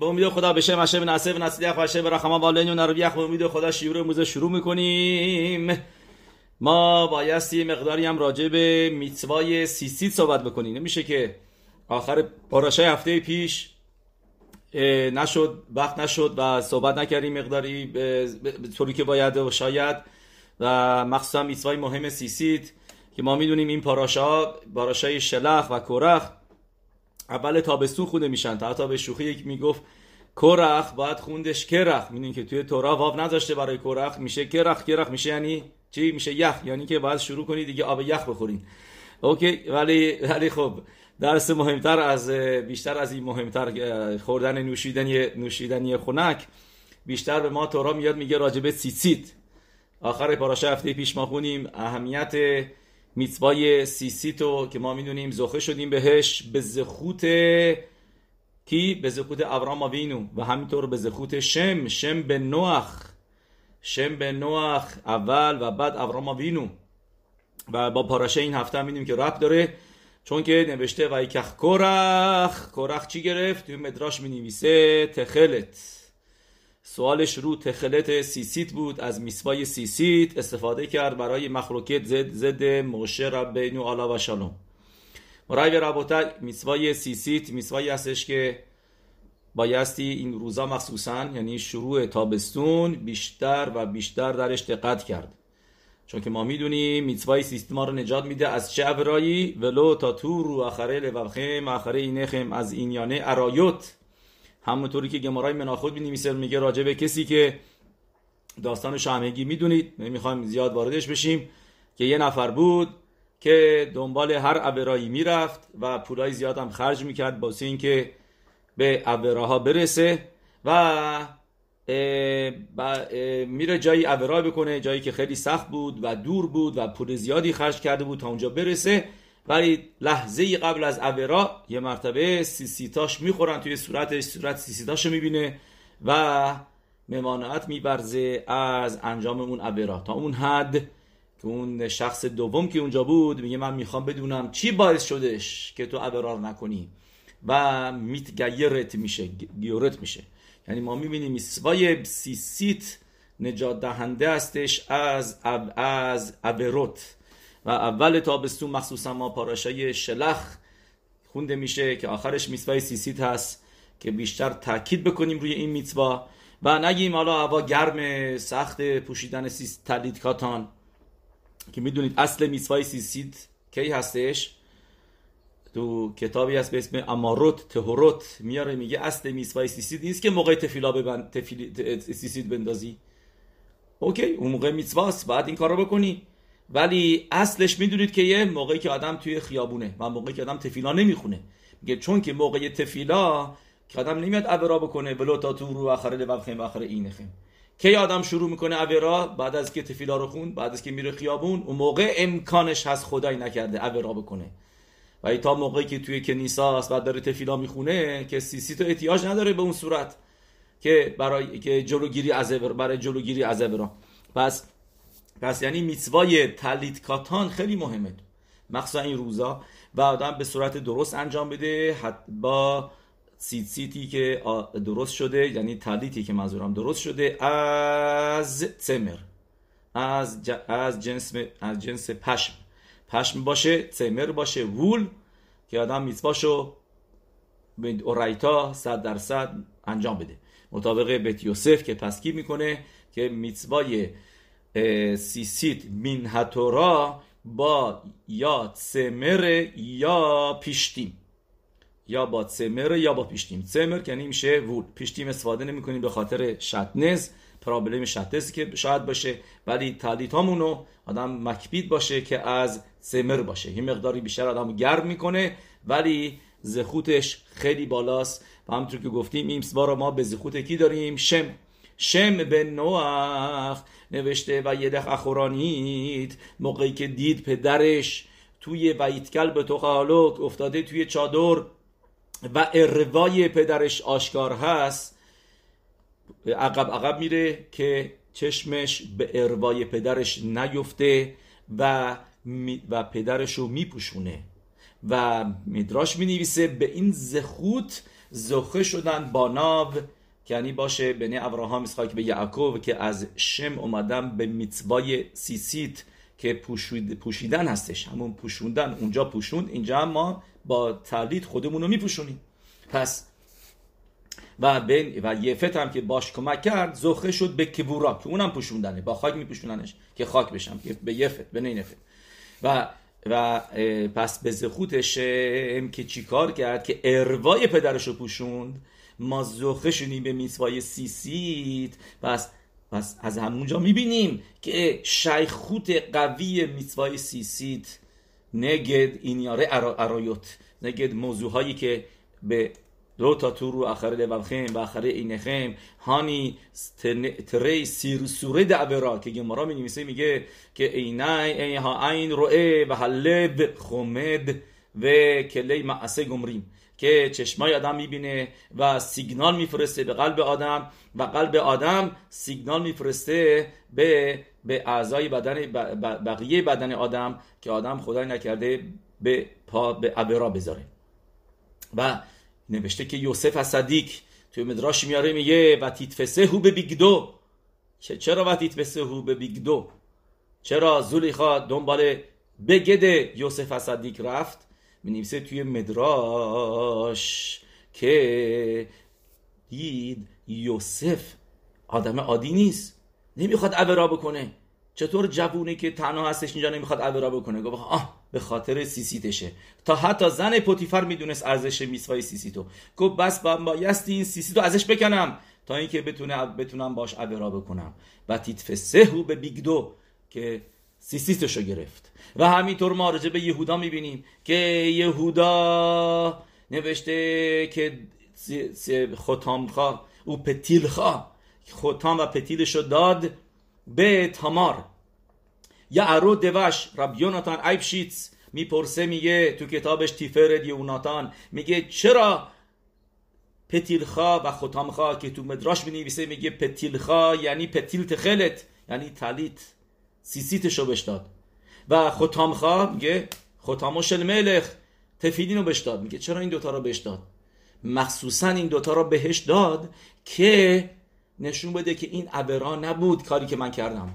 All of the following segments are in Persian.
به امید خدا בשם השם נעשה ונצליח והשם רחם עלינו ונרוויח به امید خدا שיעור امروزه شروع می‌کنیم. ما بایستی مقداری هم راجع به מצווה ی ציצית صحبت بکنیم. نمیشه که آخر פרשה ی هفته پیش نشد وقت نشد و صحبت نکردیم مقداری به طوری که باید و شاید و مخصوصا מצווה ی مهم ציצית که ما می‌دونیم این פרשה פרשה ی שלח و קורח اول تابستون خونده میشن تا حتی به شوخی یک می‌گفت קורח باید خوندش קרח. می‌دونین که توی תורה واو نذاشته برای קורח. میشه קרח קרח میشه یعنی چی؟ میشه یخ. یعنی که باید شروع کنید دیگه آب یخ بخورین. OK ولی ولی خب درس مهمتر از بیشتر از این مهمتر خوردن نوشیدنی نوشیدنی خنک بیشتر به ما תורה میاد میگه راجبه ציצית آخر פרשה هفته پیش ما خوندیم. اهمیت میتوای سیسیتو که ما می‌دونیم زخه شدیم بهش به زخوت کی؟ به زخوت ابرام آوینو. و همینطور به زخوت شم شم به نوخ. شم به نوخ اول و بعد ابرام آوینو. و با پاراشه این هفته می‌دونیم که رب داره چون که نوشته و کخ کرخ کرخ چی گرفت؟ توی مدراش می نویسه تخلت. سوالش رو تخلت سیسیت بود از میسوای سیسیت استفاده کرد برای مخلوکت زد زد موشه ربینو آلا و شالوم. مرای ربوتا میسوای سیسیت میسوایی هستش که بایستی این روزا مخصوصا یعنی شروع تابستون بیشتر و بیشتر درش دقت کرد. چون که ما می‌دونیم میتوای سیستم ما رو نجات میده از چه عبرایی ولو تا تو رو آخره لبخم آخره اینخم از این یانه ارایوت. همونطوری که گمارای مناخود می میگه راجع به کسی که داستانش همگی می‌دونید نمی‌خوایم زیاد واردش بشیم که یه نفر بود که دنبال هر عبرایی می‌رفت و پولای زیاد هم خرج می‌کرد واسه اینکه به عبراها برسه و میره جایی عبرا بکنه جایی که خیلی سخت بود و دور بود و پول زیادی خرج کرده بود تا اونجا برسه. ولی لحظه قبل از عبرا یه مرتبه سیسیتاش می‌خورن توی صورتش صورت سیسیتاش می‌بینه و ممانعت می‌ورزه از انجام اون עבירה تا اون حد که اون شخص دوم که اونجا بود میگه من می‌خوام بدونم چی باعث شدش که تو עבירה رو نکنی و מתגיירת میشه גיורת میشه. یعنی ما می‌بینیم میسوای سیسیت نجات دهنده هستش از از עבירות و اول تابستون مخصوصا ما פרשה ی שלח خونده میشه که آخرش מצוה ی ציצית هست که بیشتر تاکید بکنیم روی این מצוה. و نگیم حالا هوا گرم سخت پوشیدن ציצית טלית קטן. که می‌دونید اصل מצוה ی ציצית کی هستش؟ تو کتابی هست به اسم אמרות טהורות میاره میگه اصل میسوای سیسید نیست که موقع תפילה ببند תפיל... ציצית بندازی. اوکی اون موقع מצוה ست. بعد این کار رو بکنی. ولی اصلش می‌دونید که یه موقعی که آدم توی خیابونه و موقعی که آدم תפילה نمی‌خونه. میگه چون که موقع تفیلا که آدم نمیاد عبرا بکنه ولو تا تو رو آخر لبب خیم آخر این خیم. کی آدم شروع می‌کنه عبرا بعد از که تفیلا رو خون بعد از که میره خیابون اون موقع امکانش هست خدای نکرده عبرا بکنه. و تا موقعی که توی کنیسا است و داره تفیلا می‌خونه که سیسی تو احتیاج نداره به اون صورت که برای که جلوگیری از برای جلوگیری از پس پس یعنی میتوای تلیت کاتان خیلی مهمه. مخصوصا این روزا و آدم به صورت درست انجام بده با ציצית ی که درست شده یعنی טלית ی که منظورم درست شده از צמר از, از جنس از جنس پشم. پشم باشه צמר باشه wool که آدم מצוה شو דאורייתא صد درصد انجام بده. مطابق בית יוסף که פסק می‌کنه؟ که מצוה ی سیسیت مین هتورا با یا تمر یا پیشتیم. یا با تمر یا با پیشتیم. که یعنی میشه وول پیشتیم استفاده نمی کنیم به خاطر شتنز پرابلم شتنز که شاید باشه. ولی تعدیت همونو آدم مکبید باشه که از سمر باشه. این مقداری بیشتر آدم گرم می‌کنه. ولی زخوتش خیلی بالاست. و همونطور که گفتیم این رو ما به زخوت کی داریم؟ شم. شم به نوح نوشته و یه دخ اخورانیت موقعی که دید پدرش توی ویتکل به تو افتاده توی چادر و اروای پدرش آشکار هست عقب عقب میره که چشمش به اروای پدرش نیفته و و پدرش رو میپوشونه و میدراش می‌نویسه به این زخوت زخه شدن با که یعنی باشه بین ابراهام اسحاق به یعقوب که از شم اومدن به میتوای سیسیت که پوشیدن هستش. همون پوشوندن اونجا پوشوند اینجا ما با تردید خودمون رو میپوشونیم. پس و بین و یفت هم که باش کمک کرد زخه شد به کبورا که اونم پوشوندنه با خاک میپوشوننش که خاک بشم به یفت به نینفت. و و پس به زخوتش که چیکار کرد؟ که اروای پدرش رو پوشوند. ما زخه شدیم به میسوای سیسیت. پس پس از همونجا می‌بینیم که شیخوت قوی میسوای سیسیت نگد این یاره ارایوت. نگد موضوع هایی که به دو تا تو رو آخر لبخیم و آخر اینخیم هانی تری سیر سوره دعبرا که گمارا می نویسه میگه که اینای ها این روه و حلب خومد و کلی معسه گمریم. که چشمای آدم می‌بینه و سیگنال میفرسته به قلب آدم و قلب آدم سیگنال میفرسته به به اعضای بدن بقیه بدن آدم که آدم خدای نکرده به پا به ابرا بذاره. و نوشته که یوسف صدیق توی مدراش میاره میگه و تیتفسه هو به بیگدو چرا ותתפשהו בבגדו چرا زولیخا دنبال בגד یوسف صدیق رفت؟ میگه توی מדרש که دید یوسف آدم عادی نیست. نمی‌خواد עבירה بکنه. چطور جوونی که تنها هستش اینجا نمی‌خواد עבירה بکنه؟ گفت آه به خاطر ציצית شه. تا حتی زن پوتیفر می‌دونست ارزش میسوای ציצית و. گفت بس با بایستی این سیسیتو ازش بکنم. تا اینکه بتونه بتونم باش عبرا بکنم. و تیتفسهو به بیگدو که سیسیتشو گرفت. و همینطور ما راجع به یهودا می‌بینیم که یهودا نوشته که ختامخا او پتیلخا ختام و پتیلشو داد به تمار یا ارو دوش رب یوناتان ایبشیتس می‌پرسه میگه تو کتابش تیفرد یوناتان میگه چرا پتیلخا و ختامخا که تو مدراش می میگه پتیلخا یعنی پتیل تخلت یعنی تلیت سیسیتشو بش داد. و ختامخا میگه ختاموش ملخ تفیدین رو بهش داد. میگه چرا این دوتا رو بهش داد؟ مخصوصا این دوتا رو بهش داد که نشون بده که این عبران نبود کاری که من کردم.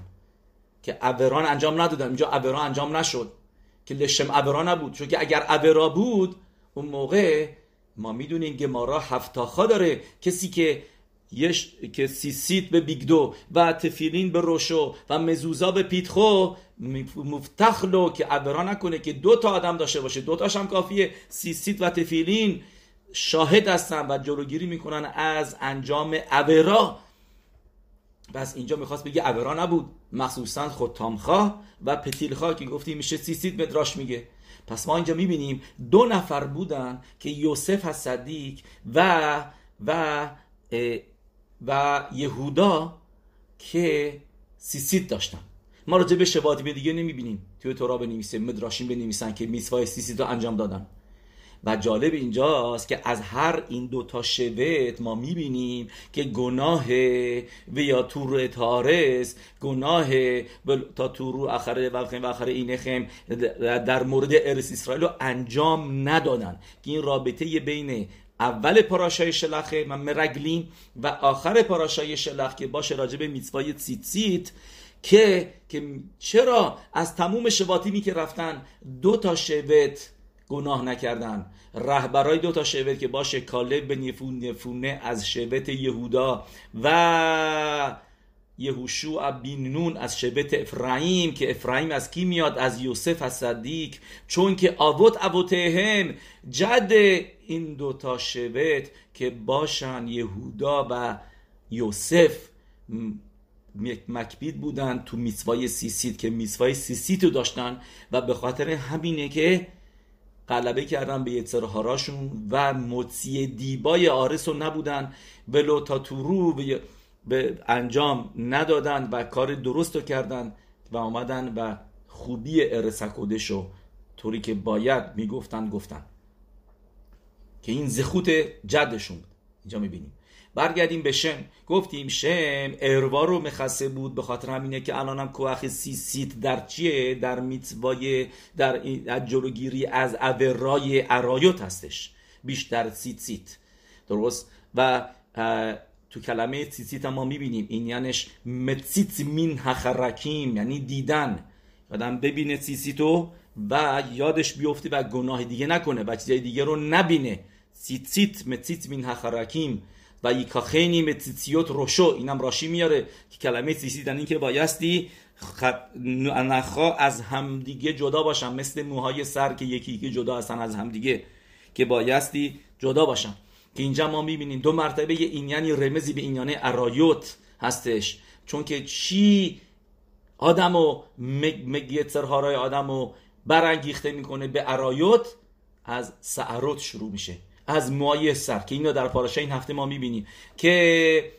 که عبران انجام ندادم. اینجا عبران انجام نشد. که لشم عبران نبود. چون که اگر عبرا بود اون موقع ما می‌دونیم גמרא הבטחה داره. کسی که יש که ציצית בבגדו ותפילין בראשו ומזוזה בפתחו מובטח לו که עבירה نکنه که دو تا آدم داشته باشه. دو تاش هم کافیه. ציצית و תפילין شاهد هستن و جلوگیری می‌کنن از انجام עבירה. بس اینجا می‌خواست بگه עבירה نبود. مخصوصا חותמך ופתילך که گفتیم میشه ציצית מדרש میگه. پس ما اینجا می‌بینیم دو نفر بودن که یوسف از صدیق و و و یهودا که سیسیت داشتن. ما راجع به شواطی دیگه نمی‌بینیم. توی تورا بنویسه مدراشین بنویسن که میسوای سیسیت رو انجام دادن. و جالب اینجاست که از هر این دوتا شوت ما می‌بینیم که گناه و یا تور تارس گناه تا تورو اخر و اخر اینخم در مورد ارس اسرائیل انجام ندادن. که این رابطه بین اول پاراشای شلخه و مرگلین و آخر پاراشای شلخ که باشه راجب میتوای سیت که که چرا از تموم شواتیمی که رفتن دو تا شوت گناه نکردن؟ رهبرای دو تا شبت که باشه کالب به نفون نفونه از شبت یهودا و یهوشوع בן نون از שבט افرایم که افرایم از کی میاد؟ از یوسف הצדיק. چون که אבות אבותיהם جد این دوتا שבט که باشن یهودا و یوسف מקפיד بودن تو میسوای سیسیت که میسوای سیسیت رو داشتن و به خاطر همینه که غلبه کردن به יצר הרע شون و مطیع دیبای آرس رو نبودن ولو تا تو به انجام ندادن و کار درست رو کردن و آمدن و خوبی ارسکودش رو طوری که باید می‌گفتن گفتن. که این زخوت جدشون بود. اینجا می‌بینیم. برگردیم به شم. گفتیم شم اروا رو مخصه بود به خاطر همینه که الانم کوخ سی سیت در چیه؟ در میتوای در جلوگیری از اورای ارایوت هستش. بیشتر ציצית. درست؟ و تو کلمه تیتیت ما می‌بینیم. این یعنیش מציץ מן החרכים یعنی دیدن. آدم ببینه تیتیتو و یادش بیفته و گناه دیگه نکنه و چیزای دیگه رو نبینه. ציצית מציץ מן החרכים ויקחני בציצת ראשו اینم راشی میاره که کلمه تیتیت این که بایستی نخا از همدیگه جدا باشن مثل موهای سر که یکی که جدا هستن از همدیگه که بایستی جدا باشن که اینجا ما می‌بینیم دو مرتبه این یعنی رمزی به این یعنی ارایوت هستش چون که چی آدم و مگیترهارای آدم رو برانگیخته می‌کنه به ارایوت از سعروت شروع میشه از موهای سر که اینو در پاراشا این هفته ما می‌بینیم. که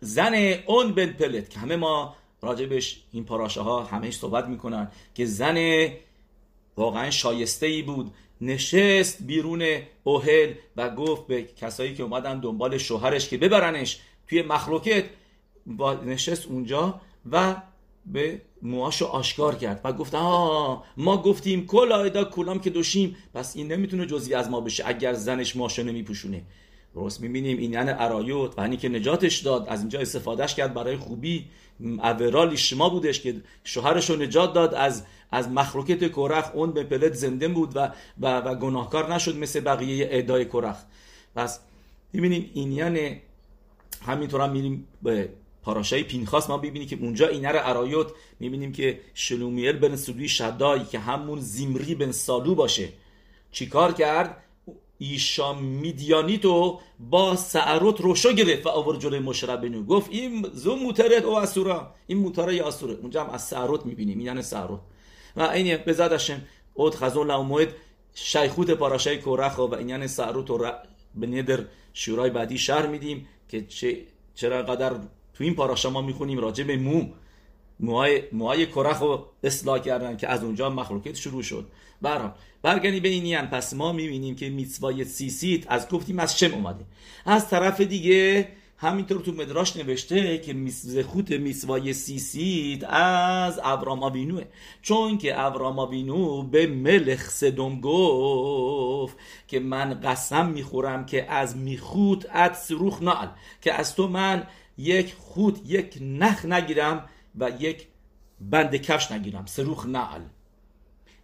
زن اون بن پلت که همه ما راجبش این پاراشه ها همهش صحبت می‌کنن که زن واقعا شایسته ای بود. نشست بیرون اوهل و گفت به کسایی که اومدن دنبال شوهرش که ببرنش توی مخلوکت با نشست اونجا و به موهاشو آشکار کرد و گفت آه ما گفتیم کل آیدا کلام که دوشیم پس این نمی‌تونه جزی از ما بشه اگر زنش ماشو نمیپوشونه. درست می‌بینیم این یعنی ارایوت و که نجاتش داد از اینجا استفادهش کرد برای خوبی. اورالی شما بودش که شوهرش رو نجات داد از از مخلوقت کرخ اون به پلت زنده بود و و, و گناهکار نشد مثل بقیه ادای کرخ پس می‌بینیم این یعنی همینطور هم میریم به پاراشای پینخاس ما ببینیم که اونجا اینه رو ارایوت می‌بینیم که شلومیل بن سلوی شدای که همون زیمری بن سالو باشه. چیکار کرد؟ ایشا میدیانی تو با سعروت روشو گرفت و آور جلوی مشربنو گفت این زو موترت او اسورا. این موتره یا اسوره. اونجا هم از سعروت می‌بینیم. یعنی سعروت و این به زدشم اود خزون لاموید شیخوت پاراشای کورخ و این یعنی سعروت رو به ندر شورای بعدی شهر میدیم که چه چرا قدر تو این پاراشا ما می‌خونیم راجع به مو موهای, موهای کرخ رو اصلاح کردن که از اونجا مخلوقیت شروع شد. برحال برگنی به اینیان پس ما می‌بینیم که میتوای سیسیت از گفتیم از چم اومده. از طرف دیگه همینطور تو مدراش نوشته که زخوت میسوای سیسیت از ابرام آوینوه چون که ابرام آوینو به ملخ سدوم گفت که من قسم می‌خورم که از میخوت اد سروخ نال که از تو من یک خود یک نخ نگیرم و یک بند کفش نگیرم. سروخ نعل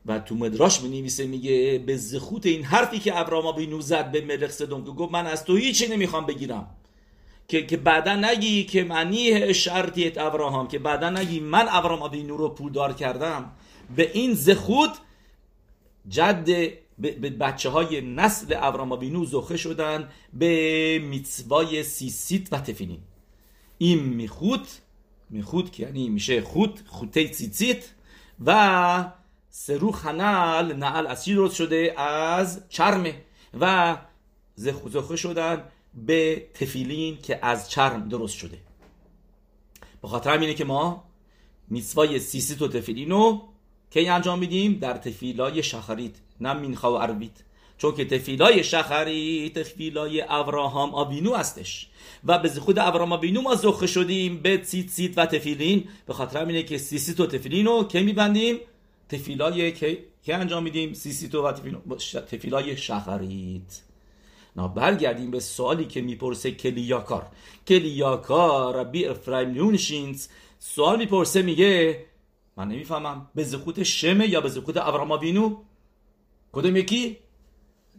و تو مدراش می نویسه میگه به زخوت این حرفی که ابراما بینو زد به ملک سدوم که گفت من از تو هیچی نمی‌خوام بگیرم. که که بعدا نگی که معنی شرطیت ابراهام که بعدا نگی من ابراما بینو رو پولدار کردم. به این زخوت جد به بچه های نسل ابراما بینو زخه شدن به میتوای سیسیت و تفینین که یعنی میشه خود خوته تیتیت و سرو خنل نعل از چی درست شده از چرمه و زخه شدن به تفیلین که از چرم درست شده به خاطر اینه که ما מצוה ی ציצית و תפילין و کی انجام میدیم در תפילה ی שחרית نه מנחה و ערבית چون که תפילה ی שחרית תפילה ی אברהם אבינו هستش. و به خود אברהם אבינו ما זוכה شدیم به ציצית و תפילין. به خاطر اینه که ציצית و תפילין رو که میبندیم؟ תפילה ی که, که انجام میدیم؟ ציצית و תפילה ی שחרית. نا برگردیم به سوالی که می‌پرسه کلیاکار. کلیاکار ربی افرایم نیونشینز سوال می‌پرسه میگه من نمی‌فهمم به زخوت شمه یا به زخوت ابراهام آبینو؟ کدوم یکی؟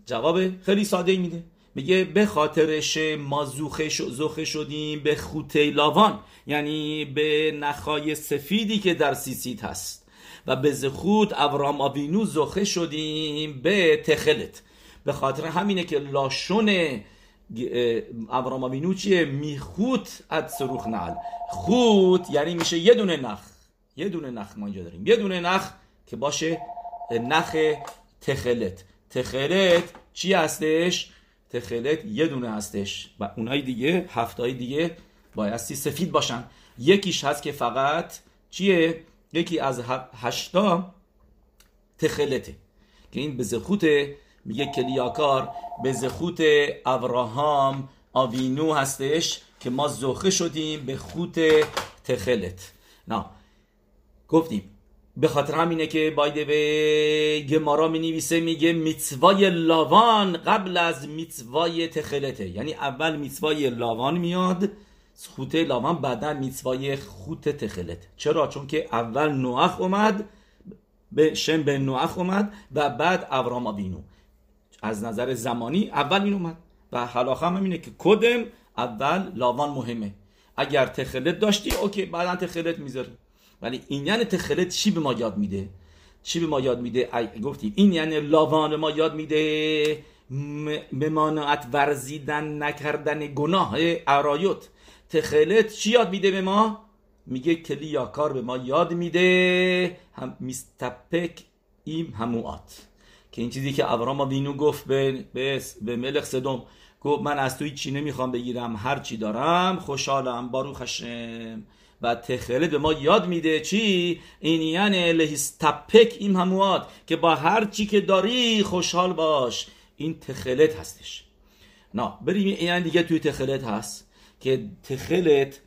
جواب خیلی ساده میده. میگه به خاطرش ما زوخه, شدیم به خوته لاوان یعنی به نخای سفیدی که در سیسیت هست. و به زخود اورام آوینو زخه شدیم به تخلت. به خاطر همینه که لاشون اورام آوینو چیه؟ میخوت اد سروخ نعل خوت یعنی میشه یه دونه نخ. یه دونه نخ ما اینجا داریم. یه دونه نخ که باشه نخ تخلت. تخلت چی هستش؟ تخلت یه دونه هستش. و اونای دیگه هفتای دیگه بایستی سفید باشن. یکیش هست که فقط چیه؟ یکی از هشتا تخلته که این به زخوت میگه کلیاکار به زخوت ابراهام آوینو هستش که ما زخه شدیم به خوت تخلت نه گفتیم به خاطر همینه که بایده به گمارا می نویسه میگه میتوای لاوان قبل از میتوای تخلته. یعنی اول میتوای لاوان میاد خوت لاوان بعدا میتوای خوت تخلت. چرا؟ چون که اول نوح اومد به شم به نوح اومد و بعد ابرام آوینو از نظر زمانی اول این اومد. و حلاخه هم اینه که کدم اول لاوان مهمه. اگر تخلت داشتی اوکی بعدا تخلت می‌ذاری. ولی این یعنی تخلت چی به ما یاد میده؟ چی به ما یاد میده؟ گفتی این یعنی لاوان ما یاد میده. ممانعت ورزیدن نکردن گناه ارایوت. تخلت چی یاد میده به ما؟ میگه کلی یا کار به ما یاد میده. هم میستپک ایم هموات که این چیزی که ابرام وینو گفت به, به, به ملک صدوم گفت من از توی چی نمی‌خوام بگیرم؟ هر چی دارم خوشحالم باروخ هشم و تخله به ما یاد میده. چی؟ این یعنی لهستپک این هموات که با هر چی که داری خوشحال باش. این تخلت هستش. نه بریم این یعنی دیگه توی تخلت هست که تخلت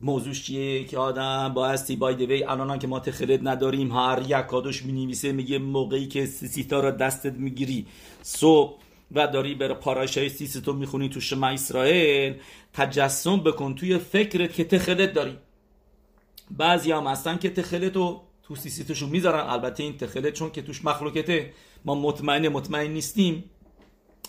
موضوع چیه که آدم با هستی بای دوی الان که ما تخلت نداریم هر یک کادوش می نویسه میگه موقعی که سیتا را دستت می‌گیری. صبح و داری بر پارایش های می‌خونی تو شما اسرائیل. تجسم بکن توی فکرت که تخلت داری. بعضی هم هستن که تخلتو تو سیستوشون می‌ذارن. البته این تخلت چون که توش مخلوقته ما مطمئن مطمئن نیستیم.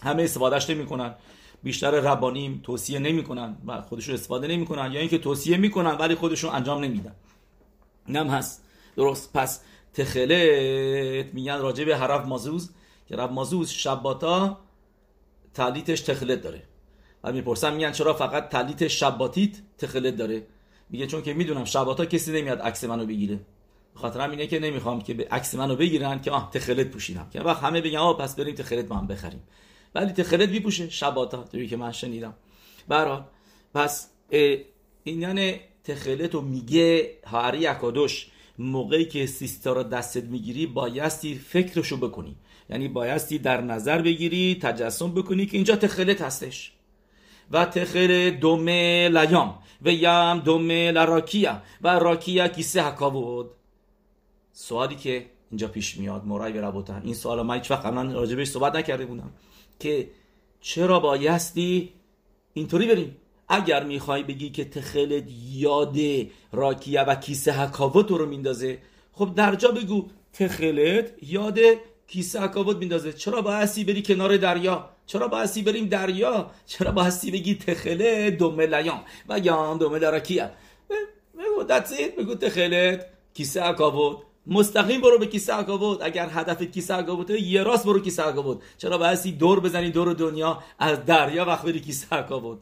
همه استفادهش نمی‌کنن. بیشتر ربانیم توصیه نمی‌کنن و خودشون استفاده نمی‌کنن یا اینکه توصیه می‌کنن ولی خودشون انجام نمیدن. نم هست. درست. پس تخلت میگن راجع به حرف مازوز. که رب مازوز شباتا تعلیتش تخلت داره. و می‌پرسن میگن چرا فقط تعلیت شباتیت تخلت داره؟ میگه چون که می‌دونم شباتا کسی نمیاد عکس منو بگیره. خاطرم اینه که نمی‌خوام که عکس منو بگیرن که آه تخلت پوشیدم. که وقت همه بگن آه پس بریم تخلت ما هم بخریم. ولی تخلت میپوشه شباتا توی که من شنیدم. برحال پس این یعنی تخلت رو میگه هاری اکادوش موقعی که سیستا رو دستت می‌گیری بایستی فکرشو بکنی. یعنی بایستی در نظر بگیری تجسم بکنی که اینجا تخلت هستش. و تخل دومه لیام و یم دومه لراکیا. و راکیا کیسه حکاود سوالی که اینجا پیش میاد مرای به این سوال من هیچ وقت قبلا راجبش صحبت نکرده بودم. که چرا بایستی اینطوری بریم؟ اگر می‌خوای بگی که تخلت یاد راکیه و کیسه حکاوت رو میندازه خب درجا بگو تخلت یاد کیسه حکاوت میندازه. چرا بایستی بری کنار دریا؟ چرا بایستی بریم دریا؟ چرا بایستی بگی تخله دومه لیام و یا دومه دراکیه بگو دتسید بگو تخلت کیسه حکاوت مستقیم برو به کیسه عقابوت اگر هدف کیسه عقابوت یه راست برو کیسه عقابوت چرا بایستی دور بزنی دور دنیا از دریا وقت بری کیسه عقابوت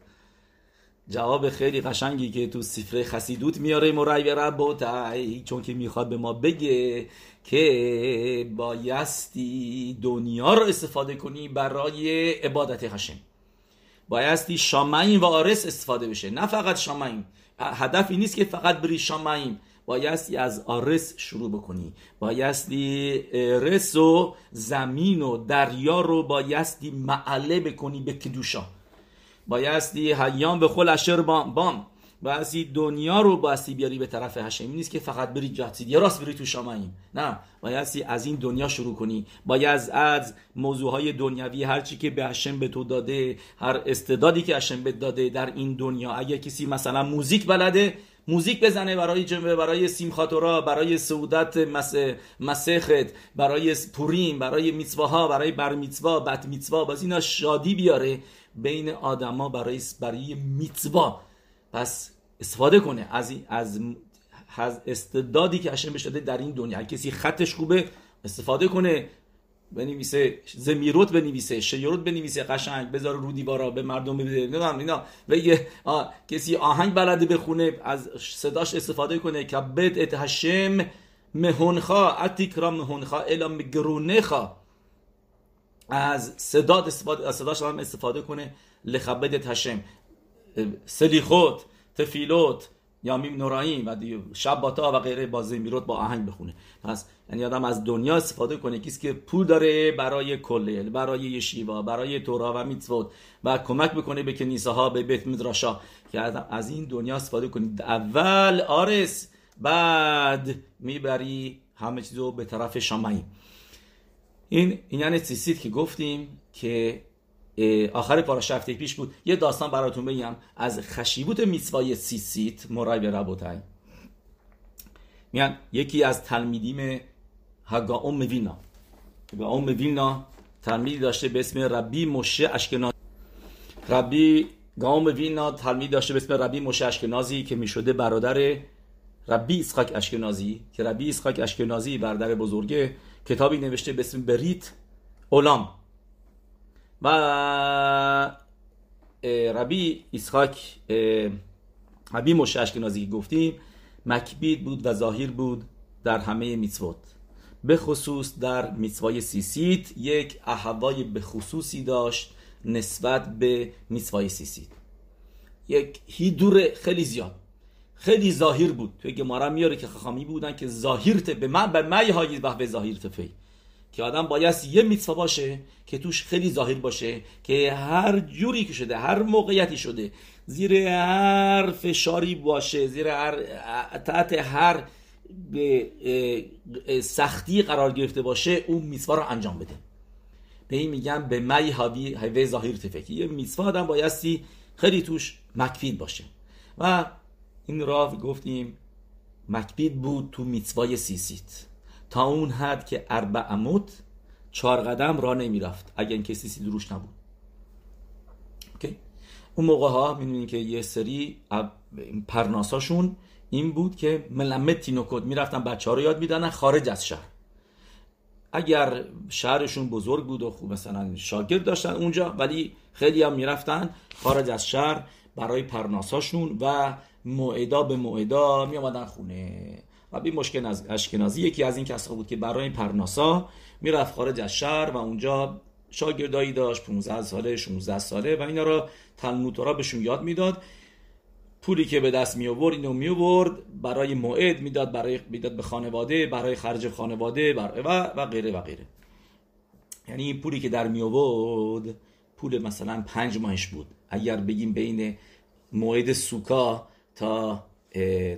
جواب خیلی قشنگی که تو سفره خسیدوت میاره. مرای ربوتای چون که می‌خواد به ما بگه که بایستی دنیا رو استفاده کنی برای عبادت هشم بایستی شامعیم و آرس استفاده بشه. نه فقط شامعیم هدفی نیست که فقط بری شامعیم بایستی از آرس شروع بکنی. بایستی رس و زمین و دریا رو بایستی معله بکنی به کدوشا. بایستی حیام به خل اشر بام, بام. بایستی دنیا رو بایستی بیاری به طرف هشم نیست که فقط بری جاتید. یا راست بری تو شامعیم. نه. بایستی از این دنیا شروع کنی. باید از موضوع های دنیوی هرچی که به هشم به تو داده هر استعدادی که هشم به داده در این دنیا. اگه کسی مثلا موزیک بلده موزیک بزنه برای جمعه برای سیمخاتورا برای سعودت مسخت برای پوریم برای میتواها برای بر بت میتوا باز اینا شادی بیاره بین آدما برای برای میتوا پس استفاده کنه. از از استعدادی که اشم بشه در این دنیا. کسی خطش خوبه استفاده کنه. بنویسه زمیروت بنویسه شیروت بنویسه قشنگ بذاره رو دیوارا به مردم بده. نمی‌دونم اینا. و یه کسی آهنگ بلده بخونه از صداش استفاده کنه. که بد ات هشم مهونخا اتیکرا مهونخا الا مگرونخا از صدات استفاده از صداش هم استفاده کنه. لخبد هشم سلیخوت. تفیلوت یا میم نوراییم و شباتا و غیره با زمیروت با آهنگ بخونه. پس یعنی آدم از دنیا استفاده کنه کسی که پول داره برای کلیل برای یشیوا برای تورا و میتوت و کمک بکنه به کنیسه به بیت مدراشا که از این دنیا استفاده کنید اول آرس بعد می‌بری همه چیز رو به طرف شامعی این این یعنی که گفتیم که آخر پاراشفته پیش بود. یه داستان براتون بگم. از خشیبوت میسوای سیسیت مرای به ربوتای میان یکی از تلمیدیم هگا ام وینا. هگا ام وینا تلمیدی داشته به اسم ربی مشه اشکنازی. ربی گام وینا تلمید داشته به اسم ربی مشه اشکنازی که می‌شده برادر ربی اسحاق اشکنازی. که ربی اسحاق اشکنازی برادر بزرگه. کتابی نوشته به اسم بریت اولام. و ربی اسحاق ربی مشه اشکنازی گفتیم مکبید بود و ظاهر بود در همه میتوت. به خصوص در میتوای سیسیت یک احوای به خصوصی داشت نسبت به میتوای سیسیت. یک هیدور خیلی زیاد خیلی ظاهر بود. توی گمارا میاره که خخامی بودن که ظاهرت به من به مای های و به ظاهرت فی. که آدم باید یه میتوا باشه که توش خیلی ظاهر باشه که هر جوری که شده هر موقعیتی شده زیر هر فشاری باشه زیر هر تحت هر به سختی قرار گرفته باشه اون מצווה رو انجام بده. به این میگن במאי הווי הוי זהיר טפי یه מצווה آدم بایستی خیلی توش מקפיד باشه. و این را گفتیم מקפיד بود تو מצווה ی ציצית. تا اون حد که ארבע אמות چهار قدم را نمی‌رفت اگر کسی ציצית روش نبود. اوکی؟ اون موقع ها می‌دونین که یه سری پرناساشون این بود که ملمت تینوکود می‌رفتن بچه ها رو یاد می‌دانن خارج از شهر. اگر شهرشون بزرگ بود و خوب مثلا شاگرد داشتن اونجا ولی خیلی هم می‌رفتن خارج از شهر برای پرناساشون و موعدا به موعدا می آمدن خونه. ربی مشکل از اشکنازی یکی از این کسا بود که برای پرناسا می‌رفت خارج از شهر و اونجا شاگردایی داشت 15 ساله 16 ساله و اینا را تلمود بهشون یاد می‌داد. پولی که به دست می آورد اینو می آورد برای موعد می‌داد برای می‌داد به خانواده برای خرج خانواده برای و و غیره و غیره. یعنی این پولی که در می آورد پول مثلا پنج ماهش بود. اگر بگیم بین موعد سوکا تا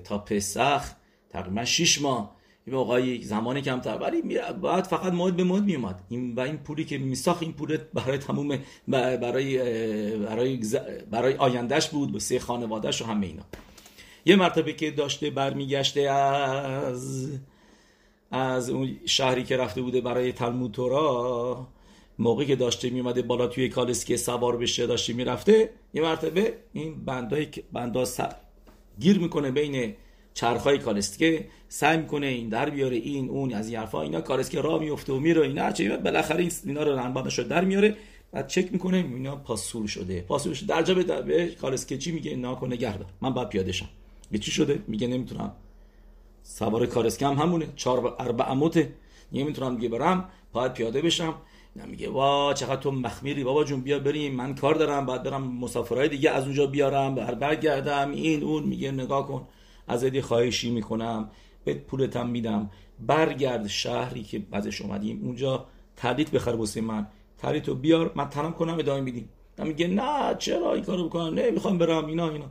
تا پسخ تقریبا 6 ماه. این موقعی زمانی کمتر. ولی باید فقط موعد به موعد میومد. این و این پولی که میساخت این پول برای تموم برای برای برای آیندهش بود به سه خانوادهش و همه اینا. یه مرتبه که داشته برمیگشته از از اون شهری که رفته بوده برای تلمود تورا موقعی که داشته میومده بالا توی کالسکه سوار بشه داشته می‌رفته یه مرتبه این بندای بندا گیر می‌کنه بین چرخای کالسکه سعی می‌کنه این در بیاره این اون از این حرفا اینا کالسکه راه میفته و میره اینا. چه بالاخره این اینا رو رنبادش در میاره. بعد چک می‌کنه اینا پاسور شده. پاسور شده. درجا به, به کالسکه چی میگه؟ ناکن نگهدار من بعد پیاده شم. میگه چی شده؟ میگه نمی‌تونم. سوار کالسکه هم همونه. چهار اربع عموته نمی‌تونم دیگه برم. باید پیاده بشم. میگه وا چقدر تو مخمیری بابا جون. بیا بریم. من کار دارم. بعد برم مسافرهای دیگه از اونجا بیارم. بر برگردم. این اون. میگه نگاه کن. از ازدی خواهشی می‌کنم. به پولتم میدم. برگرد شهری که ازش اومدیم. اونجا تردید بخر بسه من. تردید بیار. من تنم کنم ادامه میدیم. میگه نه چرا این کارو بکنم؟ می‌خوام برم. اینا اینا.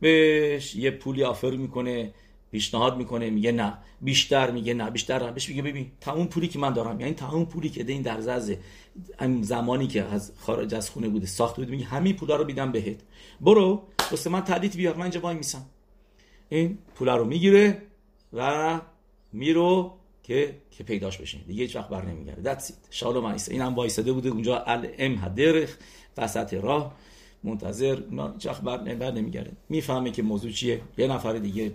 بهش یه پولی آفر می‌کنه. پیشنهاد می‌کنه. میگه نه. بیشتر میگه نه. بیشتر بهش میگه ببین تمام پولی که من دارم یعنی تمام پولی که این در زز زمانی که از خارج از خونه بوده ساخته بود میگه همین پولا رو میدم بهت. برو واسه من تعدید بیار. من اینجا وای میسم این پولا رو می‌گیره و میرو که که پیداش بشه دیگه هیچ وقت بر نمیگرده. دتس ایت شالوم این هم وایساده بوده اونجا ال ام هدرخ وسط راه. منتظر نه هیچ وقت بر نمیگرده. می‌فهمه که موضوع چیه. یه نفر دیگه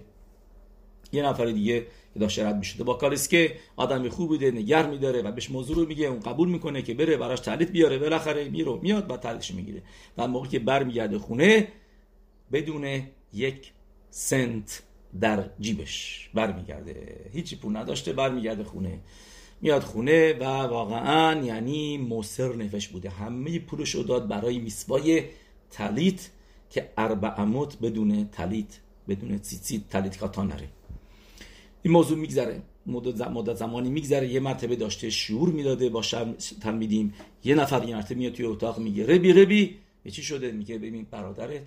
یه نفر دیگه که داشت رد می‌شده با کاریسکه آدم خوب بوده نگر میداره و بهش موضوع رو میگه. اون قبول می‌کنه که بره براش تعلیت بیاره. بالاخره میرو. میاد و تعلیتش می‌گیره. و موقعی که برمیگرده خونه بدون یک سنت در جیبش برمیگرده. هیچی پول نداشته برمیگرده خونه. میاد خونه و واقعا یعنی موسر نفش بوده. همه پولش رو داد برای میسوای تلیت که اربع عمود بدون تلیت بدون تلیت تلیت کاتا نره. این موضوع میگذره. مدت زمانی میگذره. یه مرتبه داشته شعور می‌داده با تلمیدیم یه نفر یه مرتبه میاد توی اتاق میگه ربی ربی. چی شده؟ میگه ببین برادرت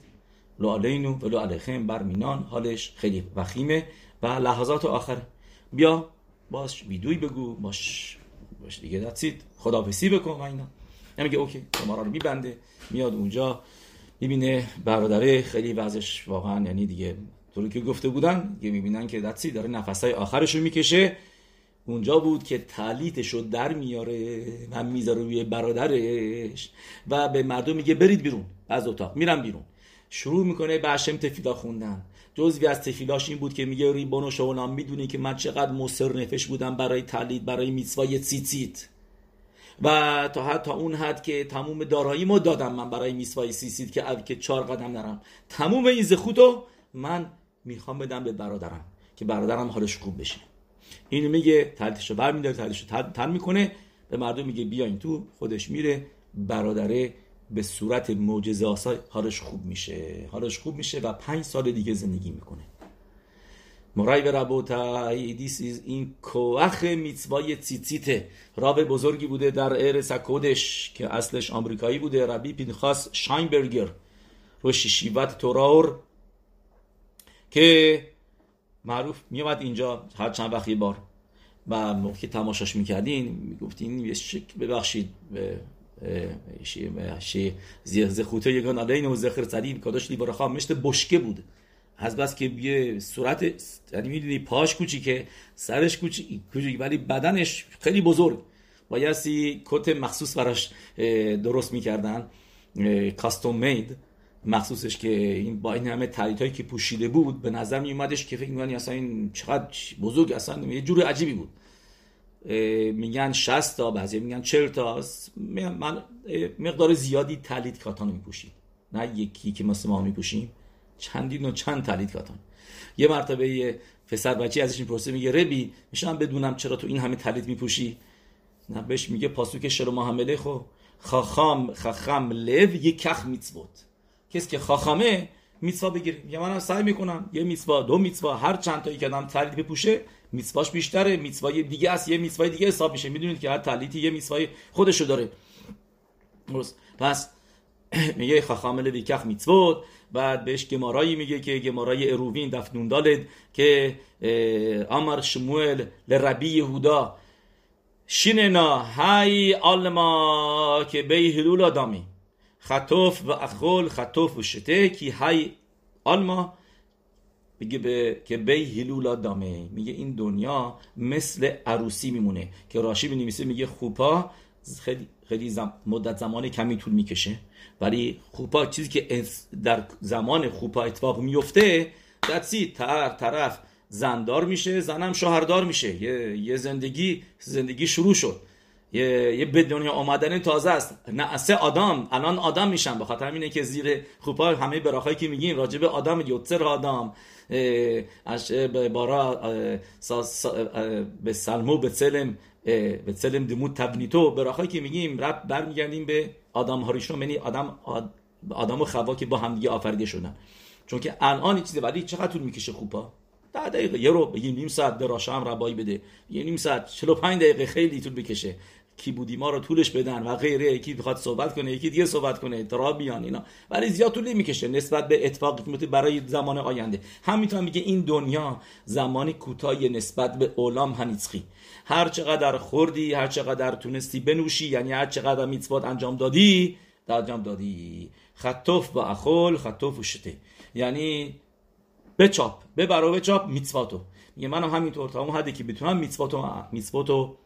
لو علینو و بر مینان حالش خیلی وخیمه و لحظات آخر. بیا باش ویدوی بگو باش باش دیگه دستید خدافسی بکن و اینا. میگه اوکی شما رو میبنده میاد اونجا می‌بینه برادره خیلی وضعش واقعا یعنی دیگه طوری که گفته بودن یه می‌بینن که دستی داره نفسهای آخرش رو می‌کشه. اونجا بود که טלית ش رو در میاره و می‌ذاره روی برادرش و به مردم میگه برید بیرون از اتاق. میرم بیرون. شروع می‌کنه به השם תפילה خوندن. جزوی از תפילה ش این بود که میگه ריבונו של עולם می‌دونی که من چقدر מוסר נפש بودم برای טלית برای میسوای سیتیت و تا حتی اون حد که تموم دارایی ما دادم من برای میسوای سیسید که که چهار قدم نرم. تموم این זכות و من می‌خوام بدم به برادرم که برادرم حالش خوب بشه. اینو میگه تلتشو برمیداره تلتشو تن می‌کنه. به مردم میگه بیاین تو خودش میره برادره به صورت معجزه آسای حالش خوب میشه. حالش خوب میشه و پنج سال دیگه زندگی می‌کنه. مرای به ربوتای دیس این کوخ میتوای تیتیته راب بزرگی بوده در ارس کودش که اصلش آمریکایی بوده. ربی پینخاس شاینبرگر. روش شیوت توراور که معروف میومد اینجا هر چند وقت یه بار. و موقع که تماشاش می‌کردین می‌گفتین یه ببخشید. شی زخوته یگان علیه و زخر صلیب کاداش لیبارا خواهم مشت بشکه بود. از بس که یه صورت یعنی می‌دونی پاش کوچیکه سرش کوچیک ولی بدنش خیلی بزرگ. بایستی کت مخصوص براش درست می‌کردن. کاستوم مید مخصوصش که این با این همه هایی که پوشیده بود به نظر می اومدش که فکر می‌کنی اصلا این چقدر بزرگ اصلا یه جور عجیبی بود. میگن 60 تا بعضی میگن 40 تا. من مقدار زیادی تلید کاتان میپوشید نه یکی که مثل ما میپوشیم. چندین و چند تلید کاتان. یه مرتبه یه پسر بچی ازش می‌پرسه میگه ربی میشم بدونم چرا تو این همه تلید میپوشی؟ نه بهش میگه پاسوک شر محمله خو خاخام خخم لو یک کخ میتبوت کسی که خاخامه میتوا بگیره. میگه منم سعی می‌کنم. یه میتوا دو میتوا هر چند تایی که آدم تلیت بپوشه میتواش بیشتره میتوای دیگه است یه میتوای دیگه حساب میشه. می‌دونید که هر تلیتی یه میتوای خودشو داره. درست. پس میگه خاخامل بیکخ میتوت بعد بهش گمارایی میگه که گمارای اروین دفنون دالد که امر شموئل لربی یهودا. شیننا های آلما که بی هلول آدامی. خطوف و اخول خطوف و شته کی های آلما. میگه به که بی هلولا دامه میگه این دنیا مثل عروسی میمونه. که راشی بنویسه میگه خوپا خیلی خیلی مدت زمان کمی طول می‌کشه. ولی خوپا چیزی که در زمان خوپا اتفاق میفته دستی تر طرف زندار میشه زنم شوهردار میشه. یه, یه زندگی زندگی شروع شد. یه, یه به دنیا آمدن تازه است. نه سه آدم. الان آدم میشن. به خاطر اینه که زیر خوپا همه براخایی که میگیم راجب آدم یوتر آدم. اش بارا به سلمو به سلم به سلم دموت تبنیتو براخایی که میگیم رب برمیگردیم به آدم هاریشون یعنی آدم آدم و خوا که با هم دیگه آفریده شدن. چون که الان چیزی ولی چقدر طول می‌کشه خوپا؟ ده دقیقه. یه رو بگیم. نیم ساعت دراشه هم ربایی بده. یه نیم ساعت. 45 دقیقه خیلی طول بکشه. کی بودی ما رو طولش بدن و غیره یکی بخواد صحبت کنه یکی دیگه صحبت کنه ترا بیان اینا. ولی زیاد طول می‌کشه نسبت به اتفاقی که برای زمان آینده. همینطور میگه این دنیا زمانی کوتاهی نسبت به اولام هنیسخی هر چقدر خوردی هر چقدر تونستی بنوشی یعنی هر چقدر میتواد انجام دادی انجام دادی. خطوف با اخول خطوف و شته. یعنی بچاپ ببر و بچاپ میتواتو. میگه منم همینطور تا اون حدی که بتونم میتواتو میتواتو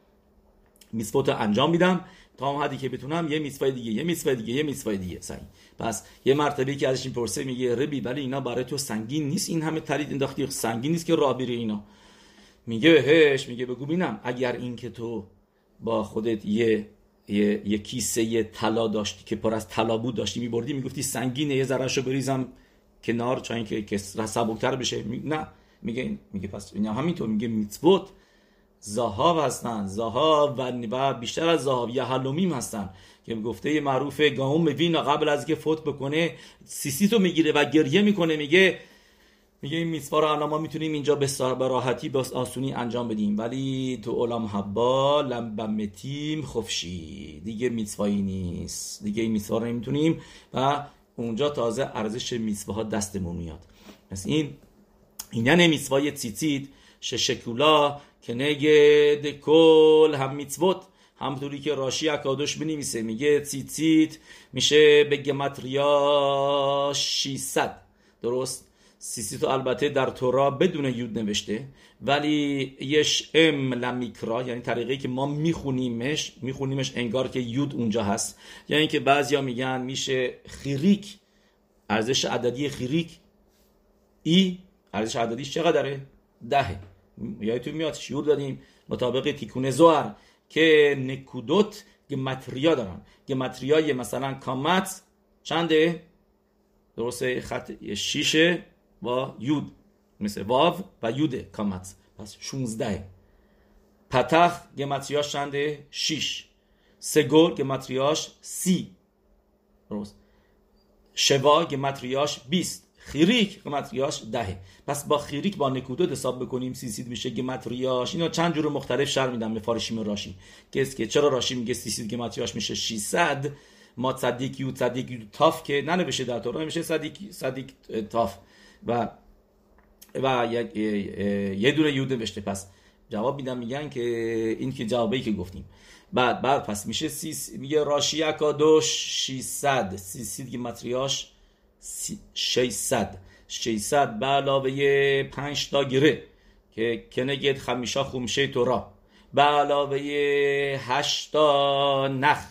میسوات انجام میدم تا اون حدی که بتونم یه میسوای دیگه یه میسوای دیگه یه میسوای دیگه. سعی. پس یه مرتبه که ازش این پرسه میگه ربی ولی اینا برای تو سنگین نیست این همه ترید انداختی سنگین نیست که راه بری اینا. میگه بهش میگه بگو بینم اگر این که تو با خودت یه یه, یه کیسه طلا داشتی که پر از طلا بود داشتی میبردی می‌گفتی سنگینه یه ذرهشو بریزم کنار چون که سبکتر بشه. نه. میگه میگه پس اینا همینطور میگه میتبوت زهاب هستن. زهاب و بیشتر از یه حلومیم هستن که گفته معروف گاهم وینا قبل از که فوت بکنه سیسی تو می‌گیره و گریه می‌کنه میگه میگه این میسوا رو الان ما می‌تونیم اینجا به راحتی به آسونی انجام بدیم. ولی تو علام حبا لمبمتیم خفشی. دیگه میسوایی نیست. دیگه این میسوا رو نمی‌تونیم و اونجا تازه ارزش میسواها دستمون میاد. پس این این یعنی تیتیت ششکولا که کل هم میتوت همطوری که راشی اکادوش بنویسه. میگه تیتیت میشه به گمتریا 600 درست؟ سیسیتو البته در تورا بدون یود نوشته ولی یش ام لمیکرا یعنی طریقی که ما میخونیمش میخونیمش انگار که یود اونجا هست. یعنی اینکه بعضیا میگن میشه خیریک ارزش عددی خیریک ای ارزش عددیش چقدره؟ دهه. یادتون میاد شیور دادیم مطابق تیکون زوار که نکودوت گمتریا دارن. گمتریای مثلا کامت چنده؟ درسته؟ خط شیشه با یود. مثل واو و یود کامت. پس 16 پتخ گمتریاش چنده؟ 6 سگور گمتریاش سی. درست. شوا گمتریاش 20 خیریک. گمتریاش دهه. پس با خیریک با نکودو حساب بکنیم سی سید میشه گمتریاش اینا چند جور مختلف شر میدم به فارشیم راشی که که چرا راشی میگه سی سید گمتریاش میشه 600 ما صدیق یو صدیق یو تاف که ننوشته در تورا میشه صدیق صدیق تاف. و و یه دونه یود نوشته. پس جواب میدم میگن که این که جوابی که گفتیم. بعد بعد پس میشه سیس میگه راشی اکادوش 600 سیسید گمتریاش 600 600 به علاوه 5 تا گره که کنگید خمیشا خمشه تورا به علاوه 8 تا نخ.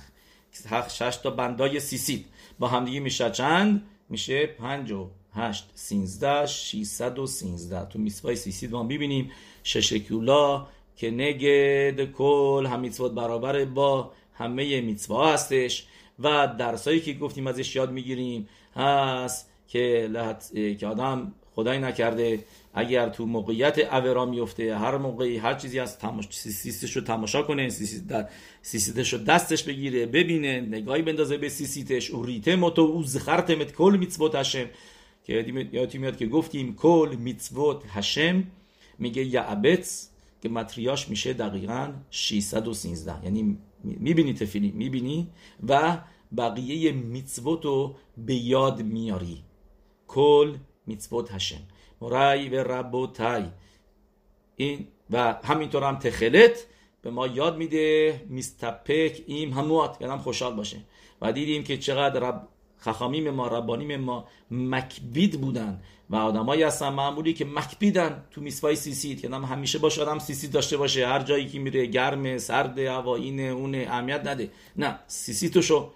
6 تا بندای سیسید با همدیگه میشه چند؟ میشه 5 و 8 13 613 تو میسوای سیسید ما می‌بینیم. ششکولا که نگد کل هم میتوات برابر با همه میتوا هستش. و درسایی که گفتیم ازش یاد می‌گیریم. هست که لحت... که آدم خدای نکرده. اگر تو موقعیت اورا میفته هر موقعی هر چیزی از تماش... سیستش رو تماشا کنه سیستش رو دستش بگیره ببینه نگاهی بندازه به سیستش. او ریتم تو او زخرتمت کل میتوت هشم. که یادی میاد که گفتیم کل میتوت هشم میگه یعبت که متریاش میشه دقیقا 613 یعنی می‌بینی تفیلی می‌بینی؟ و بقیه میتوت رو به یاد میاری. کل میتوت هشم مرای و ربوتای این و همینطور هم تخلت به ما یاد میده. میستپک این هموات. یادم خوشحال باشه. و دیدیم که چقدر رب خخامیم ما ربانیم ما مکبید بودن و آدمایی هستن معمولی که مکبیدن تو میسوای سیسید. که هم همیشه باشه آدم سیسید داشته باشه. هر جایی که میره گرم سرد اینه اونه اهمیت نده. نه سیسیتشو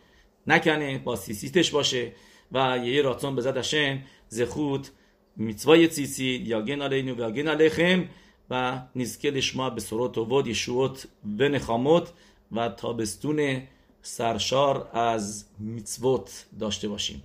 نکنه با سیسیتش باشه و یه راتون بزد اشن زخوت میتوای سیسی یا گن علینو و گن علیخم و نزکه لشما به سروت و ود یشوت و نخاموت و تابستون سرشار از میتوت داشته باشیم.